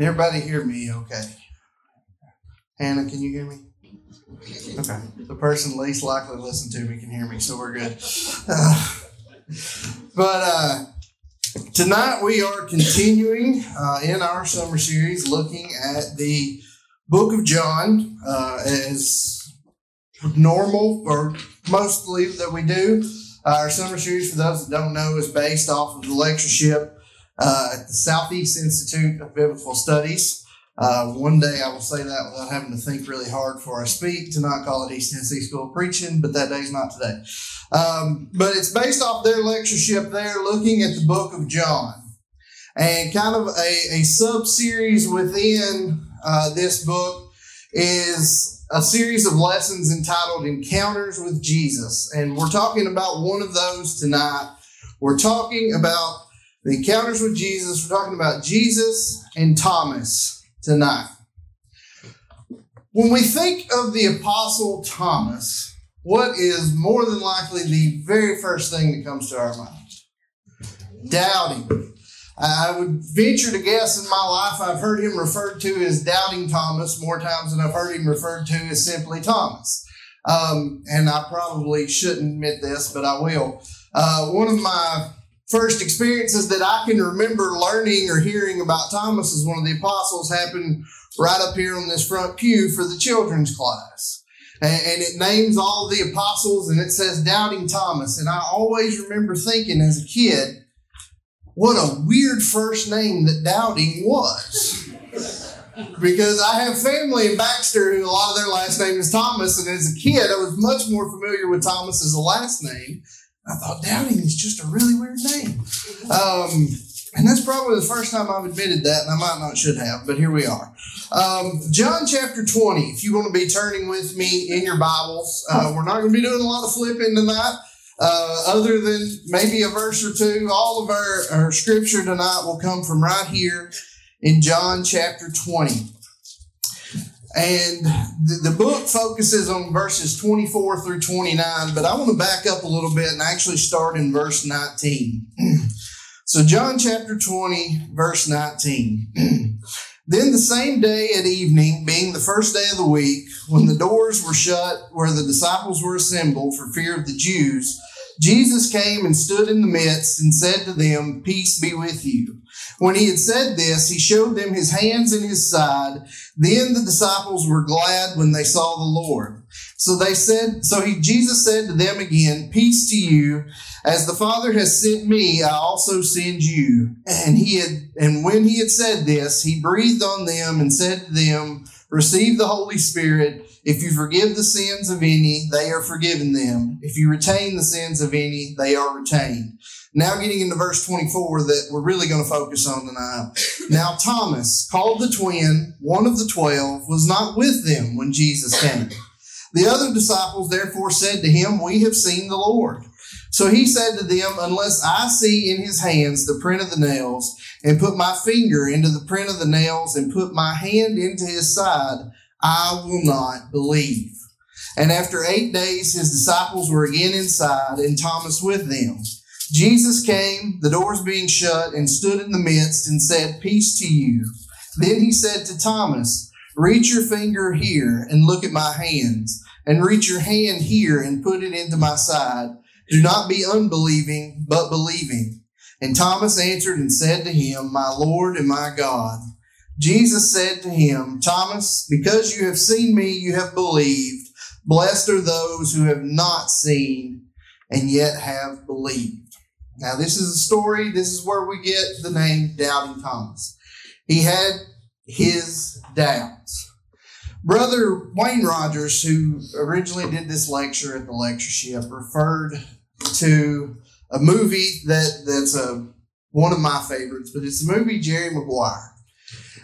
Can everybody hear me okay? Hannah, can you hear me? Okay. The person least likely to listen to me can hear me, so we're good. Uh, but uh, tonight we are continuing uh, in our summer series looking at the book of John uh, as normal or mostly that we do. our summer series, for those that don't know, is based off of the lectureship uh, at the Southeast Institute of Biblical Studies. Uh, one day I will say that without having to think really hard before I speak to not call it East Tennessee School of Preaching, but that day's not today. Um, but it's based off their lectureship there, looking at the book of John. And kind of a, a sub series within uh, this book is a series of lessons entitled Encounters with Jesus. And we're talking about one of those tonight. We're talking about the encounters with Jesus. We're talking about Jesus and Thomas tonight. When we think of the Apostle Thomas, what is more than likely the very first thing that comes to our mind? Doubting. I would venture to guess in my life I've heard him referred to as Doubting Thomas more times than I've heard him referred to as simply Thomas. Um, and I probably shouldn't admit this, but I will. Uh, one of my first experiences that I can remember learning or hearing about Thomas as one of the apostles happened right up here on this front pew for the children's class. And, and it names all the apostles and it says Doubting Thomas. And I always remember thinking as a kid, what a weird first name that Doubting was. because I have family in Baxter who a lot of their last name is Thomas. And as a kid, I was much more familiar with Thomas as a last name I thought doubting is just a really. Um, and that's probably the first time I've admitted that, and I might not should have, but here we are. Um, John chapter 20, if you want to be turning with me in your Bibles, uh, we're not going to be doing a lot of flipping tonight. Uh, other than maybe a verse or two, all of our, our scripture tonight will come from right here in John chapter 20. And the, the, book focuses on verses 24 through 29, but I want to back up a little bit and actually start in verse 19. so, John chapter 20, verse 19. then the same day at evening, being the first day of the week, when the doors were shut where the disciples were assembled for fear of the Jews, Jesus came and stood in the midst and said to them, Peace be with you. When he had said this, he showed them his hands and his side. Then the disciples were glad when they saw the Lord. So they said, so he, Jesus said to them again, peace to you. As the Father has sent me, I also send you. And he had, and when he had said this, he breathed on them and said to them, receive the Holy Spirit. If you forgive the sins of any, they are forgiven them. If you retain the sins of any, they are retained. Now, getting into verse 24 that we're really going to focus on tonight. Now, Thomas, called the twin, one of the twelve, was not with them when Jesus came. The other disciples therefore said to him, We have seen the Lord. So he said to them, Unless I see in his hands the print of the nails, and put my finger into the print of the nails, and put my hand into his side, I will not believe. And after eight days, his disciples were again inside, and Thomas with them. Jesus came, the doors being shut, and stood in the midst and said, Peace to you. Then he said to Thomas, Reach your finger here and look at my hands, and reach your hand here and put it into my side. Do not be unbelieving, but believing. And Thomas answered and said to him, My Lord and my God. Jesus said to him, Thomas, because you have seen me, you have believed. Blessed are those who have not seen and yet have believed. Now, this is a story. This is where we get the name Doubting Thomas. He had his doubts. Brother Wayne Rogers, who originally did this lecture at the lectureship, referred to a movie that that's a one of my favorites, but it's the movie Jerry Maguire.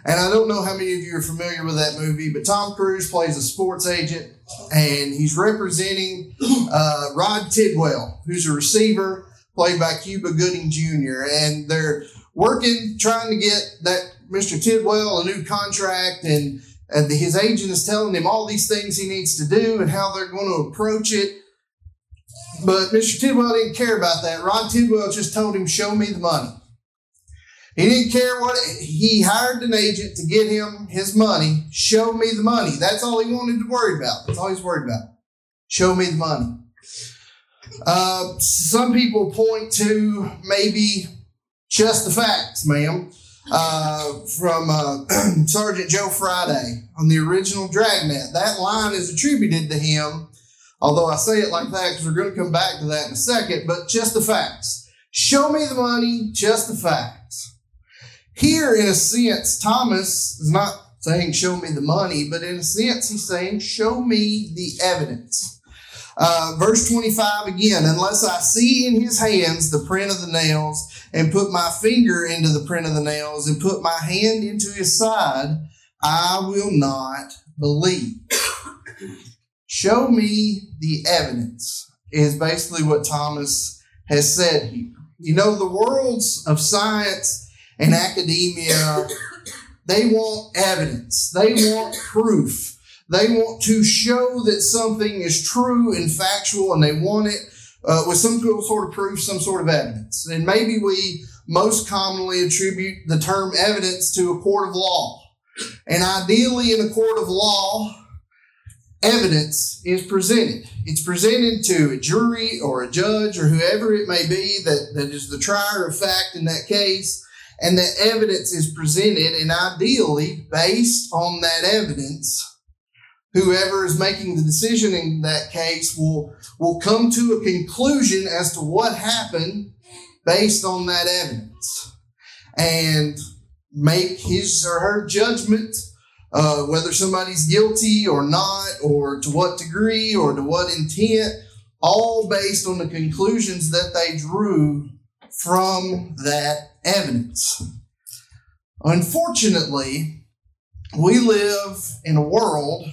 And I don't know how many of you are familiar with that movie, but Tom Cruise plays a sports agent, and he's representing uh, Rod Tidwell, who's a receiver played by Cuba Gooding Jr. And they're working, trying to get that Mr. Tidwell a new contract, and, and his agent is telling him all these things he needs to do and how they're going to approach it. But Mr. Tidwell didn't care about that. Ron Tidwell just told him, Show me the money. He didn't care what he hired an agent to get him his money. Show me the money. That's all he wanted to worry about. That's all he's worried about. Show me the money. Uh, some people point to maybe just the facts, ma'am, uh, from uh, Sergeant Joe Friday on the original Dragnet. That line is attributed to him, although I say it like that because we're going to come back to that in a second, but just the facts. Show me the money, just the facts. Here, in a sense, Thomas is not saying, Show me the money, but in a sense, he's saying, Show me the evidence. Uh, verse 25 again, unless I see in his hands the print of the nails, and put my finger into the print of the nails, and put my hand into his side, I will not believe. Show me the evidence, is basically what Thomas has said here. You know, the worlds of science and academia, they want evidence, they want proof. They want to show that something is true and factual, and they want it uh, with some sort of proof, some sort of evidence. And maybe we most commonly attribute the term evidence to a court of law. And ideally, in a court of law, evidence is presented. It's presented to a jury or a judge or whoever it may be that, that is the trier of fact in that case and that evidence is presented, and ideally, based on that evidence, whoever is making the decision in that case will, will come to a conclusion as to what happened based on that evidence and make his or her judgment uh, whether somebody's guilty or not, or to what degree, or to what intent, all based on the conclusions that they drew from that evidence. Unfortunately, we live in a world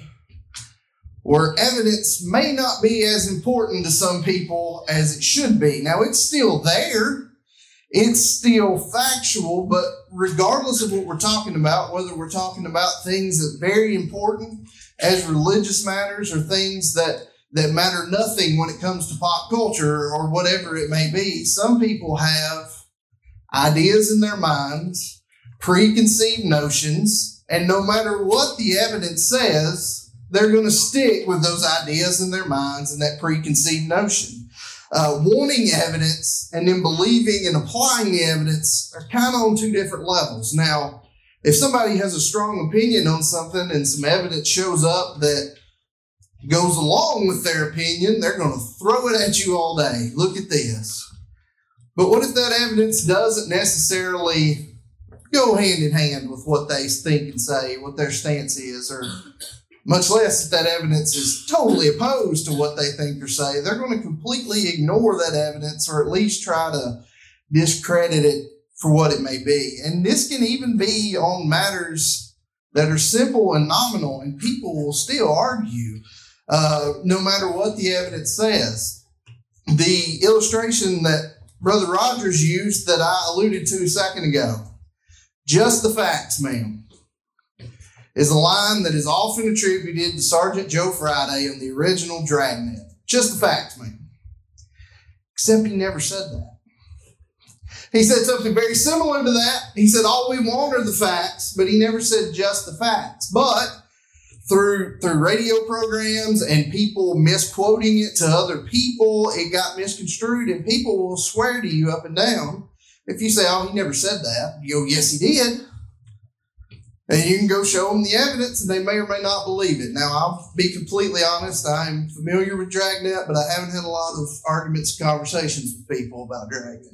where evidence may not be as important to some people as it should be. Now, it's still there, it's still factual, but regardless of what we're talking about, whether we're talking about things that are very important as religious matters or things that that matter nothing when it comes to pop culture or whatever it may be, some people have ideas in their minds, preconceived notions, and no matter what the evidence says, they're going to stick with those ideas in their minds and that preconceived notion. Uh, wanting evidence and then believing and applying the evidence are kind of on two different levels. Now, if somebody has a strong opinion on something and some evidence shows up that goes along with their opinion, they're going to throw it at you all day. Look at this. But what if that evidence doesn't necessarily go hand in hand with what they think and say, what their stance is, or much less if that evidence is totally opposed to what they think or say? They're going to completely ignore that evidence or at least try to discredit it for what it may be. And this can even be on matters that are simple and nominal, and people will still argue uh, no matter what the evidence says. The illustration that Brother Rogers used that I alluded to a second ago. Just the facts, ma'am, is a line that is often attributed to Sergeant Joe Friday on the original Dragnet. Just the facts, man. Except he never said that. He said something very similar to that. He said, All we want are the facts, but he never said just the facts. But through through radio programs and people misquoting it to other people, it got misconstrued, and people will swear to you up and down. If you say, "Oh, he never said that," you go, "Yes, he did," and you can go show them the evidence, and they may or may not believe it. Now, I'll be completely honest; I'm familiar with Dragnet, but I haven't had a lot of arguments, conversations with people about Dragnet.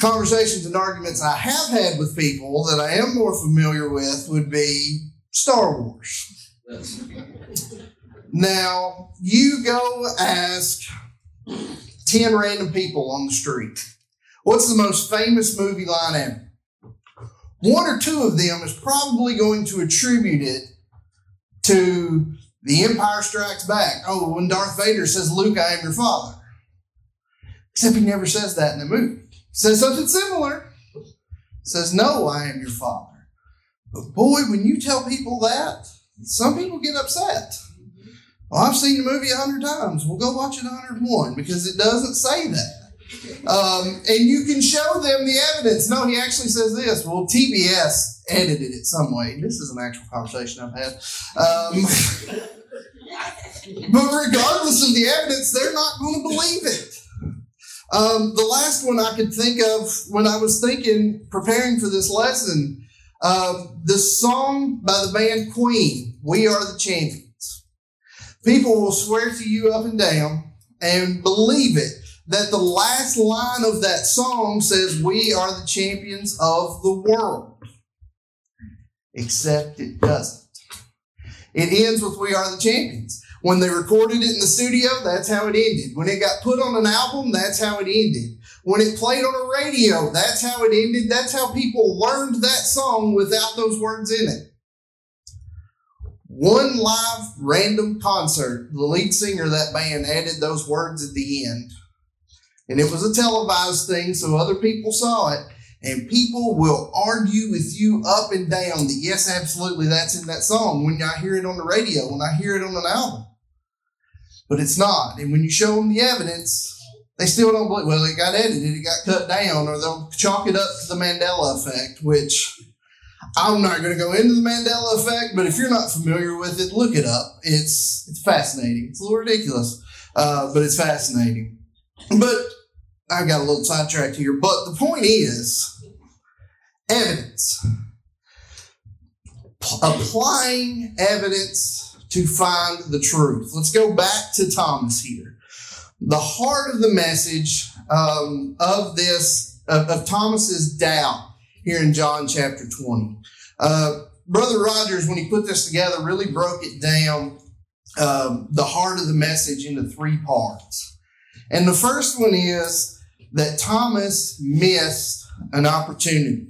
Conversations and arguments I have had with people that I am more familiar with would be Star Wars. Now, you go ask 10 random people on the street, what's the most famous movie line ever? One or two of them is probably going to attribute it to The Empire Strikes Back. Oh, when Darth Vader says, Luke, I am your father. Except he never says that in the movie. He says something similar. Says, No, I am your father. But boy, when you tell people that, some people get upset. Well, I've seen the movie a hundred times. We'll go watch it a hundred one because it doesn't say that. Um, and you can show them the evidence. No, he actually says this. Well, TBS edited it some way. This is an actual conversation I've had. Um, but regardless of the evidence, they're not going to believe it. Um, the last one I could think of when I was thinking, preparing for this lesson, um, the song by the band Queen, We Are the Champions. People will swear to you up and down and believe it that the last line of that song says, We are the champions of the world. Except it doesn't. It ends with We Are the Champions. When they recorded it in the studio, that's how it ended. When it got put on an album, that's how it ended. When it played on a radio, that's how it ended. That's how people learned that song without those words in it. One live random concert, the lead singer of that band added those words at the end. And it was a televised thing, so other people saw it. And people will argue with you up and down that, yes, absolutely, that's in that song when I hear it on the radio, when I hear it on an album but it's not. And when you show them the evidence, they still don't believe. Well, it got edited, it got cut down, or they'll chalk it up to the Mandela effect, which I'm not going to go into the Mandela effect. But if you're not familiar with it, look it up. It's it's fascinating. It's a little ridiculous, uh, but it's fascinating. But I got a little sidetracked here. But the point is evidence. P- applying evidence to find the truth. Let's go back to Thomas here. The heart of the message um, of this, of, of, Thomas's doubt here in John chapter 20. Uh, Brother Rogers, when he put this together, really broke it down, um, the heart of the message into three parts. And the first one is that Thomas missed an opportunity.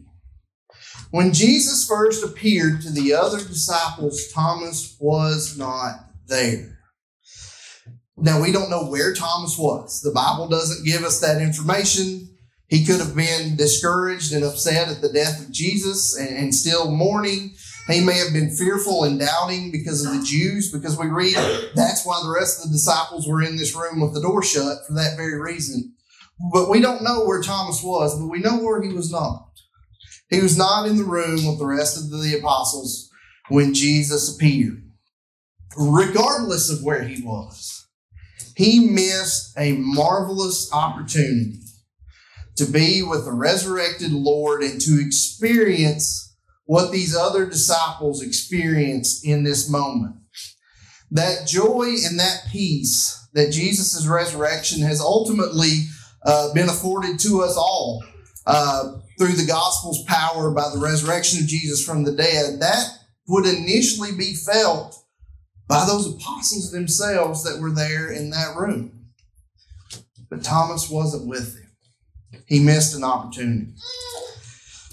When Jesus first appeared to the other disciples, Thomas was not there. Now, we don't know where Thomas was. The Bible doesn't give us that information. He could have been discouraged and upset at the death of Jesus and, still mourning. He may have been fearful and doubting because of the Jews, because we read that's why the rest of the disciples were in this room with the door shut for that very reason. But we don't know where Thomas was, but we know where he was not. He was not in the room with the rest of the apostles when Jesus appeared. Regardless of where he was, he missed a marvelous opportunity to be with the resurrected Lord and to experience what these other disciples experienced in this moment. That joy and that peace that Jesus' resurrection has ultimately uh, been afforded to us all uh, through the gospel's power by the resurrection of Jesus from the dead, that would initially be felt by those apostles themselves that were there in that room. But Thomas wasn't with them. He missed an opportunity.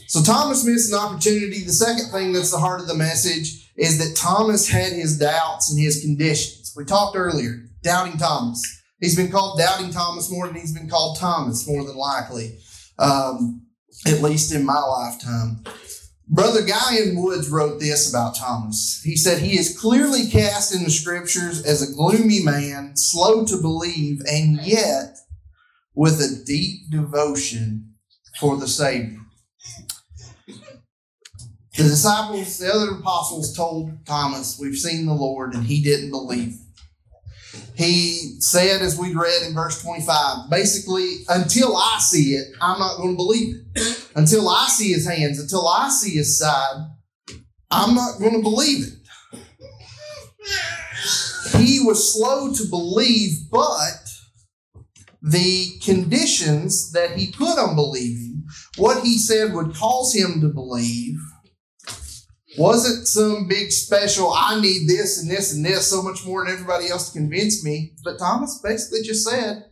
So Thomas missed an opportunity. The second thing that's the heart of the message is that Thomas had his doubts and his conditions. We talked earlier, doubting Thomas. He's been called doubting Thomas more than he's been called Thomas, more than likely um, at least in my lifetime. Brother Guy N. Woods wrote this about Thomas. He said, He is clearly cast in the scriptures as a gloomy man, slow to believe, and yet with a deep devotion for the Savior. The disciples, the other apostles told Thomas, We've seen the Lord, and he didn't believe he said, as we read in verse 25, basically, until I see it, I'm not going to believe it. Until I see his hands, until I see his side, I'm not going to believe it. He was slow to believe, but the conditions that he put on believing, what he said would cause him to believe, wasn't some big special, I need this and this and this so much more than everybody else to convince me. But Thomas basically just said,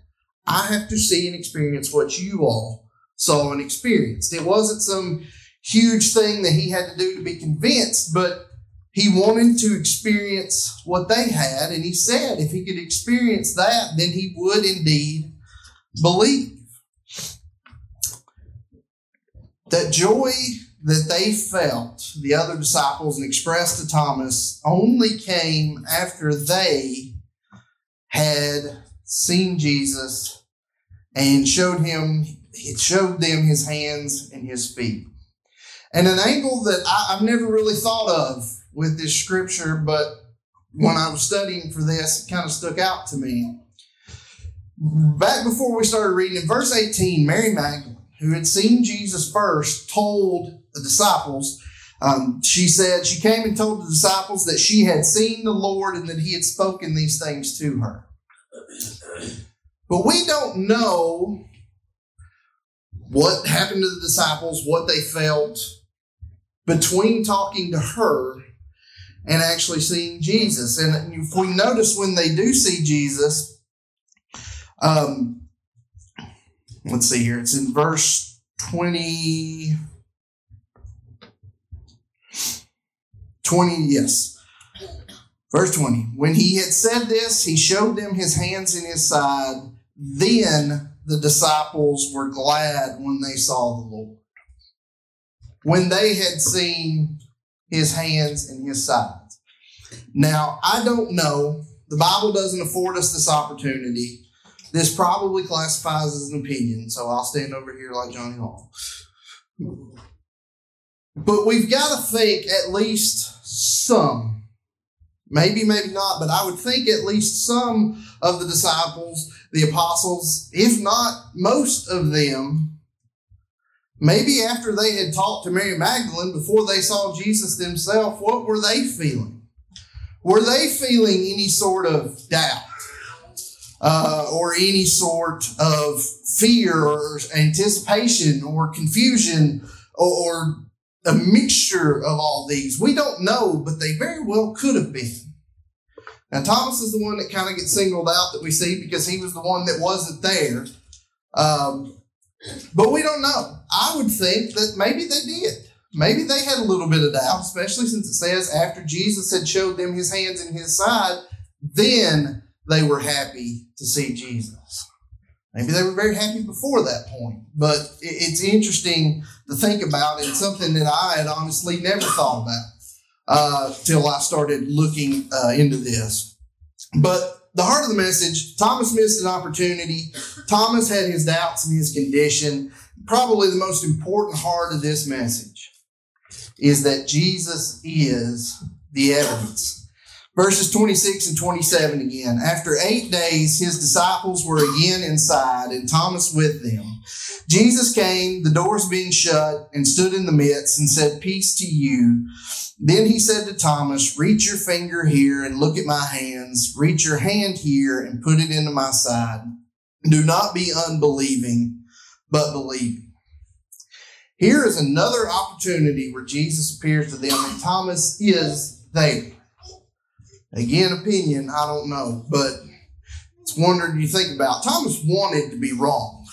I have to see and experience what you all saw and experienced. It wasn't some huge thing that he had to do to be convinced, but he wanted to experience what they had. And he said if he could experience that, then he would indeed believe. That joy that they felt, the other disciples, and expressed to Thomas only came after they had seen Jesus and showed him it showed them his hands and his feet. And an angle that I, have never really thought of with this scripture, but when I was studying for this, it kind of stuck out to me. Back before we started reading, in verse 18, Mary Magdalene, who had seen Jesus first, told the disciples, um, she said, she came and told the disciples that she had seen the Lord and that he had spoken these things to her. But we don't know what happened to the disciples, what they felt between talking to her and actually seeing Jesus. And if we notice when they do see Jesus, um, let's see here, it's in verse 20. 20, yes. Verse 20. When he had said this, he showed them his hands and his side. Then the disciples were glad when they saw the Lord. When they had seen his hands and his sides. Now, I don't know. The Bible doesn't afford us this opportunity. This probably classifies as an opinion, so I'll stand over here like Johnny Hall. But we've got to think at least some, maybe, maybe not, but I would think at least some of the disciples, the apostles, if not most of them, maybe after they had talked to Mary Magdalene before they saw Jesus themselves, what were they feeling? Were they feeling any sort of doubt? Uh, or any sort of fear or anticipation or confusion or a mixture of all these. We don't know, but they very well could have been. Now, Thomas is the one that kind of gets singled out that we see because he was the one that wasn't there. Um, but we don't know. I would think that maybe they did. Maybe they had a little bit of doubt, especially since it says after Jesus had showed them his hands and his side, then they were happy to see Jesus. Maybe they were very happy before that point, but it's interesting to think about and something that I had honestly never thought about uh, till I started looking uh, into this. But the heart of the message Thomas missed an opportunity. Thomas had his doubts and his condition. Probably the most important heart of this message is that Jesus is the evidence Verses 26 and 27 again. After eight days, his disciples were again inside and Thomas with them. Jesus came, the doors being shut, and stood in the midst and said, Peace to you. Then he said to Thomas, Reach your finger here and look at my hands. Reach your hand here and put it into my side. Do not be unbelieving, but believing. Here is another opportunity where Jesus appears to them and Thomas is there. Again, opinion, I don't know, but it's wondering you think about. Thomas wanted to be wrong.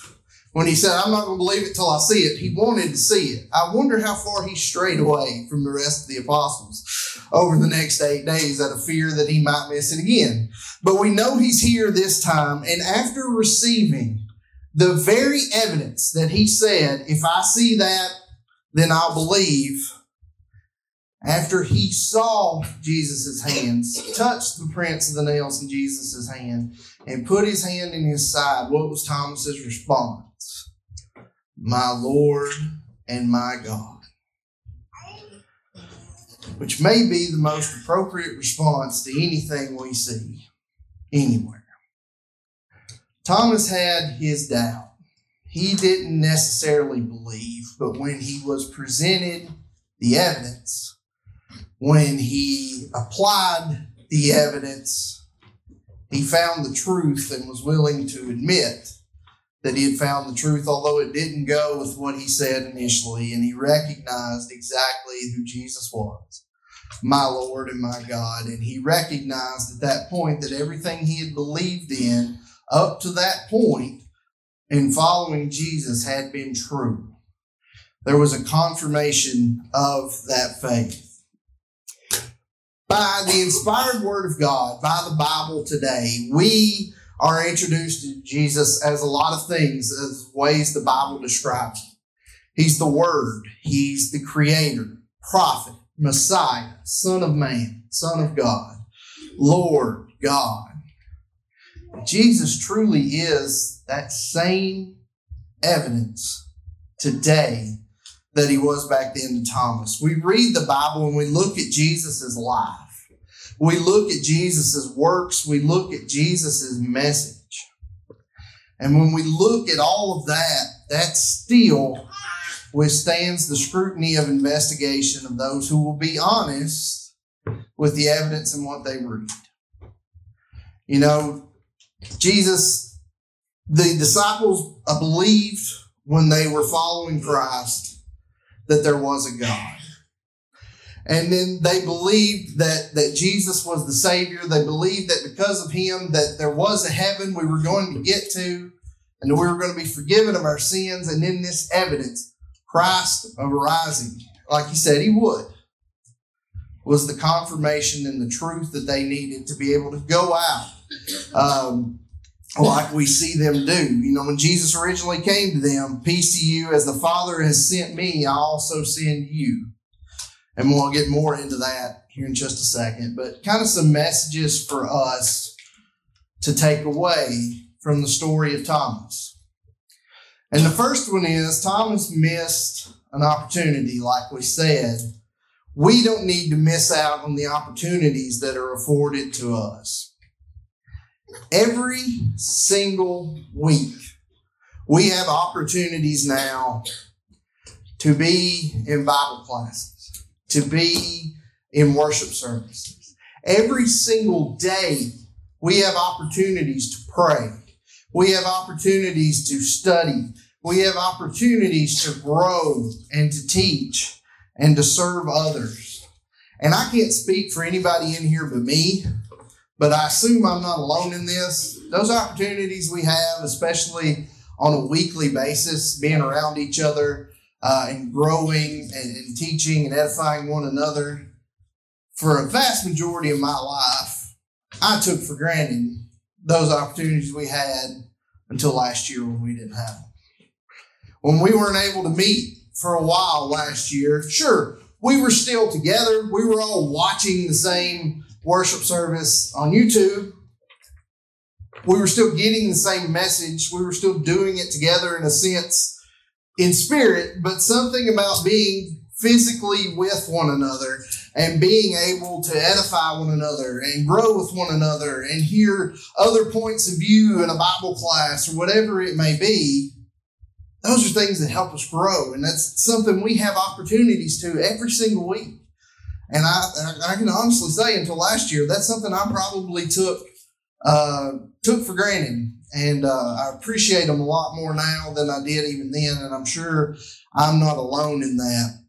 When he said, I'm not going to believe it till I see it, he wanted to see it. I wonder how far he strayed away from the rest of the apostles over the next eight days out of fear that he might miss it again. But we know he's here this time, and after receiving the very evidence that he said, if I see that, then I'll believe, after he saw Jesus' hands, touched the prints of the nails in Jesus' hand, and put his hand in his side, what was Thomas's response? My Lord and my God. Which may be the most appropriate response to anything we see anywhere. Thomas had his doubt. He didn't necessarily believe, but when he was presented the evidence, when he applied the evidence, he found the truth and was willing to admit that he had found the truth, although it didn't go with what he said initially. And he recognized exactly who Jesus was my Lord and my God. And he recognized at that point that everything he had believed in up to that point in following Jesus had been true. There was a confirmation of that faith by the inspired word of God, by the Bible today, we are introduced to Jesus as a lot of things, as ways the Bible describes him. He's the Word, He's the Creator, Prophet, Messiah, Son of Man, Son of God, Lord God. Jesus truly is that same evidence today that he was back then to Thomas. We read the Bible and we look at Jesus' life. We look at Jesus' works. We look at Jesus' message. And when we look at all of that, that still withstands the scrutiny of investigation of those who will be honest with the evidence and what they read. You know, Jesus, the disciples believed when they were following Christ that there was a God. And then they believed that, that Jesus was the Savior. They believed that because of Him that there was a heaven we were going to get to and that we were going to be forgiven of our sins. And in this evidence, Christ of arising, like He said He would, was the confirmation and the truth that they needed to be able to go out um, like we see them do. You know, when Jesus originally came to them, peace to you, as the Father has sent me, I also send you. And we'll get more into that here in just a second. But kind of some messages for us to take away from the story of Thomas. And the first one is Thomas missed an opportunity, like we said. We don't need to miss out on the opportunities that are afforded to us. Every single week, we have opportunities now to be in Bible classes, to be in worship services. Every single day, we have opportunities to pray. We have opportunities to study. We have opportunities to grow and to teach and to serve others. And I can't speak for anybody in here but me, but I assume I'm not alone in this. Those opportunities we have, especially on a weekly basis, being around each other uh, and growing and, and teaching and edifying one another, for a vast majority of my life, I took for granted those opportunities we had until last year when we didn't have them. When we weren't able to meet for a while last year, sure, we were still together. We were all watching the same worship service on YouTube. We were still getting the same message. We were still doing it together in a sense in spirit, but something about being physically with one another and being able to edify one another and grow with one another and hear other points of view in a Bible class or whatever it may be. Those are things that help us grow. And that's something we have opportunities to every single week. And I, I can honestly say, until last year, that's something I probably took uh, took for granted, and uh, I appreciate them a lot more now than I did even then. And I'm sure I'm not alone in that.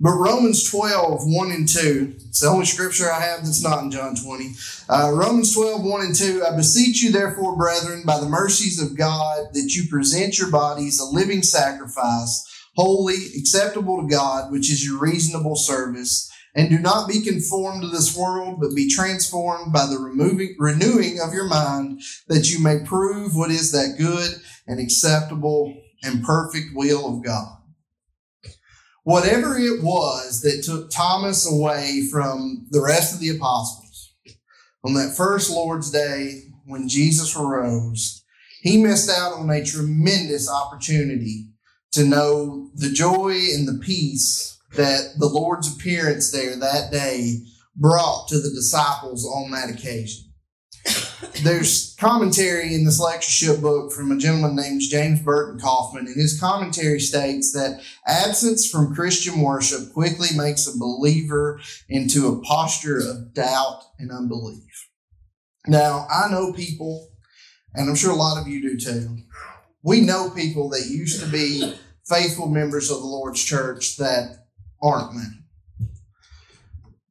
But Romans 12, 1 and 2, it's the only scripture I have that's not in John 20. Uh, Romans 12, 1 and 2, I beseech you, therefore, brethren, by the mercies of God, that you present your bodies a living sacrifice, holy, acceptable to God, which is your reasonable service. And do not be conformed to this world, but be transformed by the removing, renewing of your mind, that you may prove what is that good and acceptable and perfect will of God. Whatever it was that took Thomas away from the rest of the apostles on that first Lord's Day when Jesus arose, he missed out on a tremendous opportunity to know the joy and the peace that the Lord's appearance there that day brought to the disciples on that occasion. There's commentary in this lectureship book from a gentleman named James Burton Coffman, and his commentary states that absence from Christian worship quickly makes a believer into a posture of doubt and unbelief. Now, I know people, and I'm sure a lot of you do too. We know people that used to be faithful members of the Lord's church that aren't they?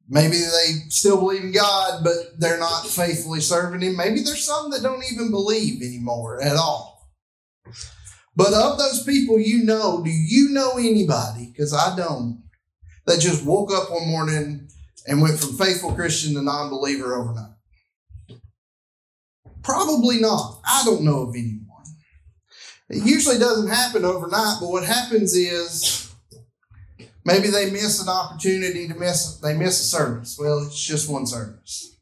Maybe they still believe in God, but they're not faithfully serving Him. Maybe there's some that don't even believe anymore at all. But of those people you know, do you know anybody, because I don't, that just woke up one morning and went from faithful Christian to non believer overnight? Probably not. I don't know of anyone. It usually doesn't happen overnight, but what happens is Maybe they miss an opportunity to miss, they miss a service. Well, it's just one service.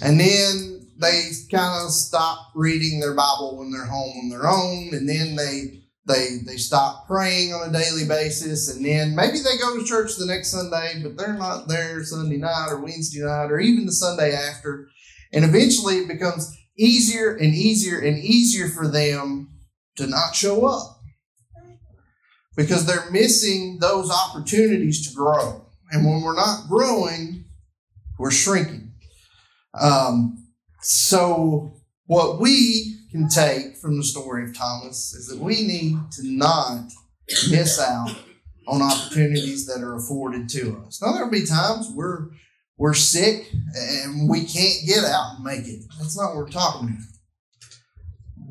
And then they kind of stop reading their Bible when they're home on their own, and then they they they stop praying on a daily basis, and then maybe they go to church the next Sunday, but they're not there Sunday night or Wednesday night or even the Sunday after, and eventually it becomes easier and easier and easier for them to not show up because they're missing those opportunities to grow. And when we're not growing, we're shrinking. Um, so, what we can take from the story of Thomas is that we need to not miss out on opportunities that are afforded to us. Now, there'll be times we're we're sick and we can't get out and make it. That's not what we're talking about.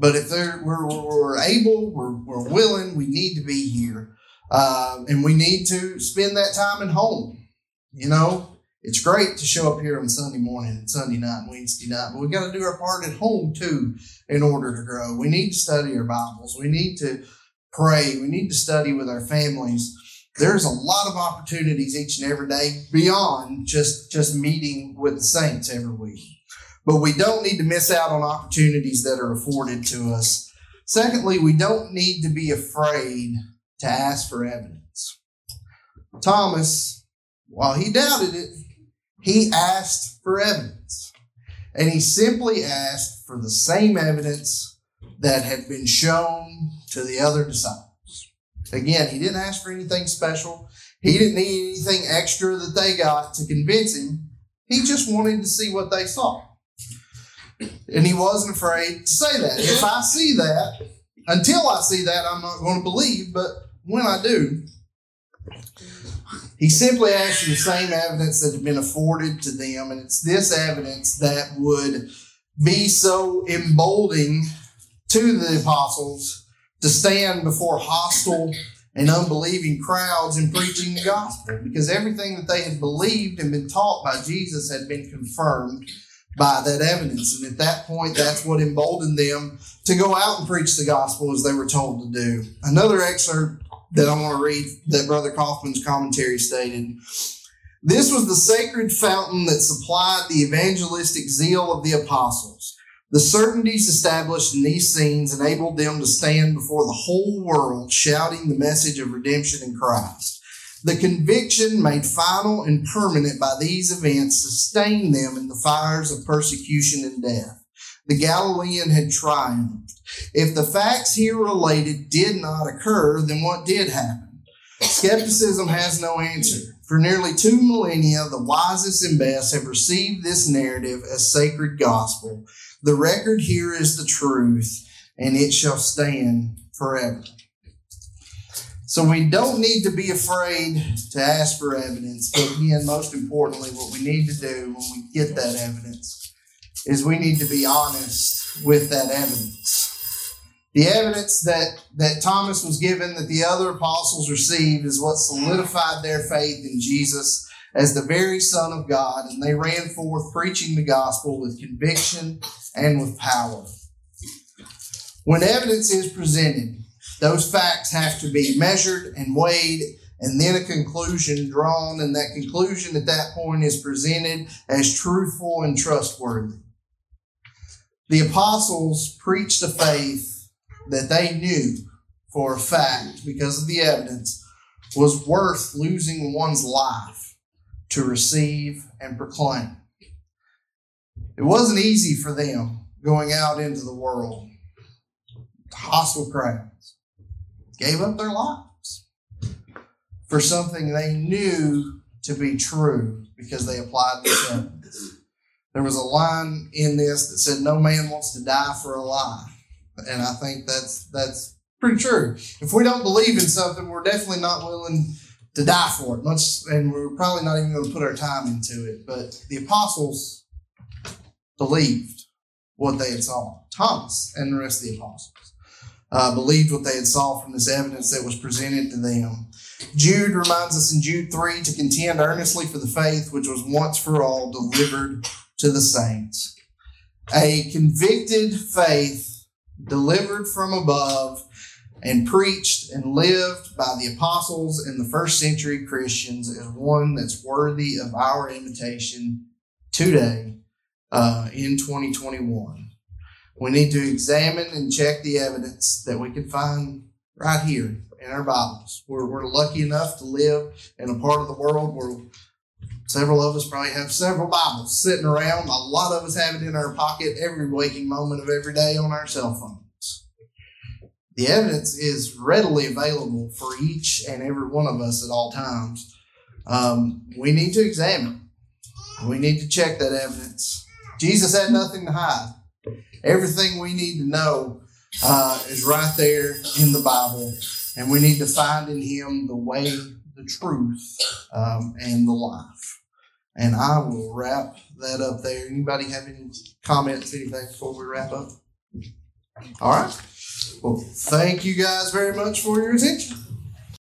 But if we're, we're able, we're, we're willing, we need to be here. Uh, and we need to spend that time at home. You know, it's great to show up here on Sunday morning and Sunday night and Wednesday night, but we got to do our part at home too in order to grow. We need to study our Bibles. We need to pray. We need to study with our families there's a lot of opportunities each and every day beyond just just meeting with the saints every week but we don't need to miss out on opportunities that are afforded to us secondly we don't need to be afraid to ask for evidence thomas while he doubted it he asked for evidence and he simply asked for the same evidence that had been shown to the other disciples Again, he didn't ask for anything special. He didn't need anything extra that they got to convince him. He just wanted to see what they saw. And he wasn't afraid to say that. If I see that, until I see that, I'm not going to believe, but when I do, he simply asked for the same evidence that had been afforded to them, and it's this evidence that would be so emboldening to the apostles to stand before hostile and unbelieving crowds and preaching the gospel because everything that they had believed and been taught by Jesus had been confirmed by that evidence. And at that point, that's what emboldened them to go out and preach the gospel as they were told to do. Another excerpt that I want to read that Brother Coffman's commentary stated. This was the sacred fountain that supplied the evangelistic zeal of the apostles. The certainties established in these scenes enabled them to stand before the whole world shouting the message of redemption in Christ. The conviction made final and permanent by these events sustained them in the fires of persecution and death. The Galilean had triumphed. If the facts here related did not occur, then what did happen? Skepticism has no answer. For nearly two millennia, the wisest and best have received this narrative as sacred gospel the record here is the truth, and it shall stand forever. So we don't need to be afraid to ask for evidence. But again, most importantly, what we need to do when we get that evidence is we need to be honest with that evidence. The evidence that, that Thomas was given, that the other apostles received, is what solidified their faith in Jesus as the very Son of God, and they ran forth preaching the gospel with conviction and with power. When evidence is presented, those facts have to be measured and weighed, and then a conclusion drawn, and that conclusion at that point is presented as truthful and trustworthy. The apostles preached a faith that they knew for a fact, because of the evidence, was worth losing one's life to receive and proclaim. It wasn't easy for them going out into the world. Hostile crowds gave up their lives for something they knew to be true because they applied the evidence. There was a line in this that said, "No man wants to die for a lie," and I think that's that's pretty true. If we don't believe in something, we're definitely not willing to die for it. Much, and we're probably not even going to put our time into it. But the apostles believed what they had saw. Thomas and the rest of the apostles uh, believed what they had saw from this evidence that was presented to them. Jude reminds us in Jude 3 to contend earnestly for the faith which was once for all delivered to the saints. A convicted faith delivered from above and preached and lived by the apostles and the first century Christians is one that's worthy of our imitation today uh, in 2021. We need to examine and check the evidence that we can find right here in our Bibles. We're, we're lucky enough to live in a part of the world where several of us probably have several Bibles sitting around. A lot of us have it in our pocket every waking moment of every day on our cell phones. The evidence is readily available for each and every one of us at all times. Um, we need to examine. We need to check that evidence. Jesus had nothing to hide. Everything we need to know uh, is right there in the Bible, and we need to find in Him the way, the truth, um, and the life. And I will wrap that up there. Anybody have any comments, anything before we wrap up? All right. Well, thank you guys very much for your attention.